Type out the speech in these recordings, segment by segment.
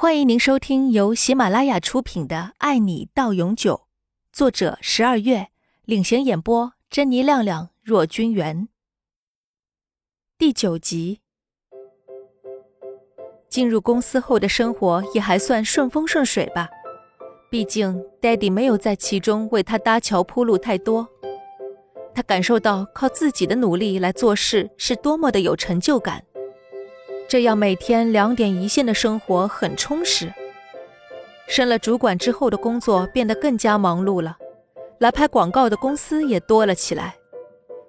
欢迎您收听由喜马拉雅出品的《爱你到永久》，作者十二月领衔演播：珍妮、亮亮、若君元。第九集。进入公司后的生活也还算顺风顺水吧，毕竟 Daddy 没有在其中为他搭桥铺路太多。他感受到靠自己的努力来做事是多么的有成就感。这样每天两点一线的生活很充实。升了主管之后的工作变得更加忙碌了，来拍广告的公司也多了起来。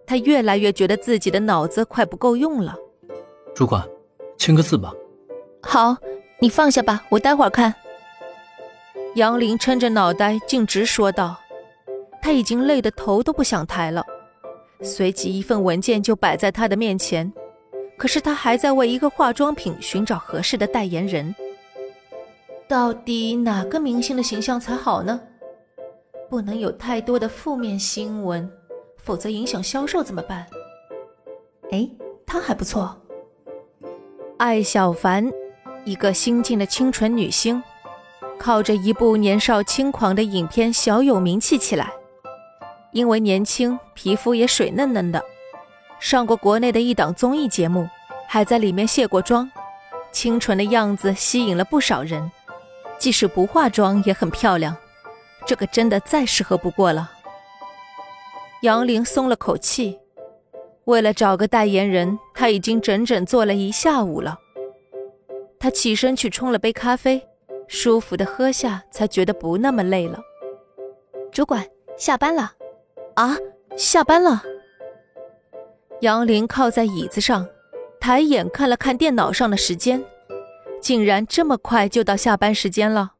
他越来越觉得自己的脑子快不够用了。主管，签个字吧。好，你放下吧，我待会儿看。杨林撑着脑袋径直说道：“他已经累得头都不想抬了。”随即一份文件就摆在他的面前。可是他还在为一个化妆品寻找合适的代言人。到底哪个明星的形象才好呢？不能有太多的负面新闻，否则影响销售怎么办？哎，他还不错。艾小凡，一个新晋的清纯女星，靠着一部年少轻狂的影片小有名气起来。因为年轻，皮肤也水嫩嫩的。上过国内的一档综艺节目，还在里面卸过妆，清纯的样子吸引了不少人。即使不化妆也很漂亮，这个真的再适合不过了。杨玲松了口气，为了找个代言人，她已经整整做了一下午了。她起身去冲了杯咖啡，舒服的喝下，才觉得不那么累了。主管下班了，啊，下班了。杨林靠在椅子上，抬眼看了看电脑上的时间，竟然这么快就到下班时间了。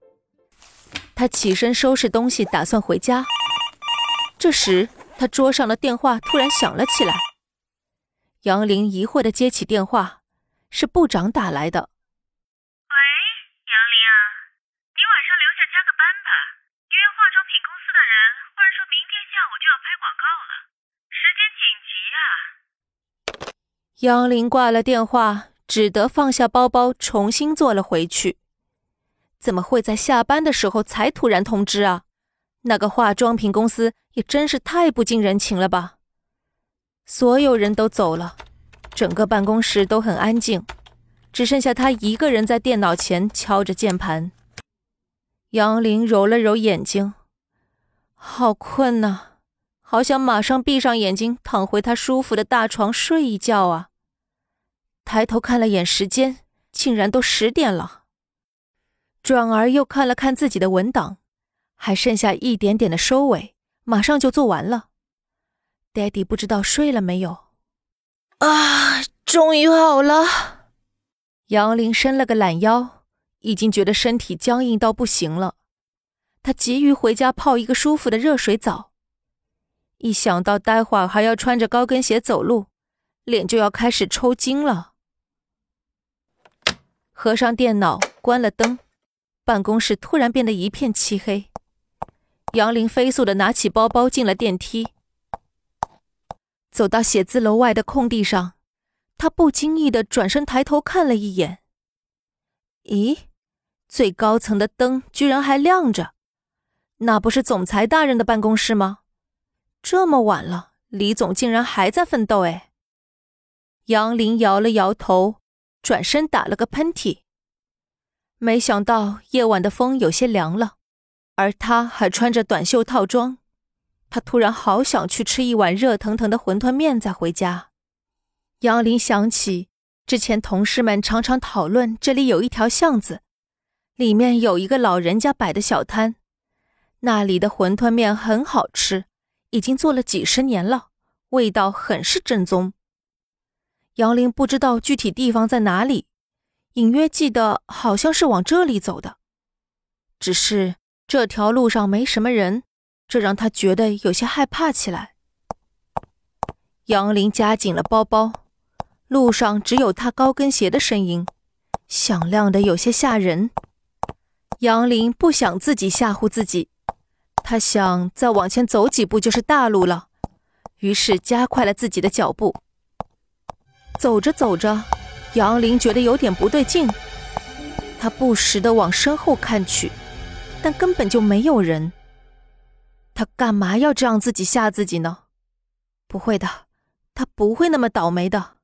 他起身收拾东西，打算回家。这时，他桌上的电话突然响了起来。杨林疑惑地接起电话，是部长打来的。喂，杨林啊，你晚上留下加个班吧，因为化妆品公司的人忽然说明天下午就要拍广告了，时间紧急啊。杨林挂了电话，只得放下包包，重新坐了回去。怎么会在下班的时候才突然通知啊？那个化妆品公司也真是太不近人情了吧！所有人都走了，整个办公室都很安静，只剩下他一个人在电脑前敲着键盘。杨林揉了揉眼睛，好困呐，好想马上闭上眼睛，躺回他舒服的大床睡一觉啊！抬头看了眼时间，竟然都十点了。转而又看了看自己的文档，还剩下一点点的收尾，马上就做完了。Daddy 不知道睡了没有？啊，终于好了。杨林伸了个懒腰，已经觉得身体僵硬到不行了。他急于回家泡一个舒服的热水澡，一想到待会儿还要穿着高跟鞋走路，脸就要开始抽筋了。合上电脑，关了灯，办公室突然变得一片漆黑。杨林飞速的拿起包包进了电梯，走到写字楼外的空地上，他不经意的转身抬头看了一眼。咦，最高层的灯居然还亮着，那不是总裁大人的办公室吗？这么晚了，李总竟然还在奋斗哎！杨林摇了摇头。转身打了个喷嚏，没想到夜晚的风有些凉了，而他还穿着短袖套装。他突然好想去吃一碗热腾腾的馄饨面再回家。杨林想起之前同事们常常讨论，这里有一条巷子，里面有一个老人家摆的小摊，那里的馄饨面很好吃，已经做了几十年了，味道很是正宗。杨林不知道具体地方在哪里，隐约记得好像是往这里走的。只是这条路上没什么人，这让他觉得有些害怕起来。杨林夹紧了包包，路上只有他高跟鞋的声音，响亮的有些吓人。杨林不想自己吓唬自己，他想再往前走几步就是大路了，于是加快了自己的脚步。走着走着，杨林觉得有点不对劲。他不时的往身后看去，但根本就没有人。他干嘛要这样自己吓自己呢？不会的，他不会那么倒霉的。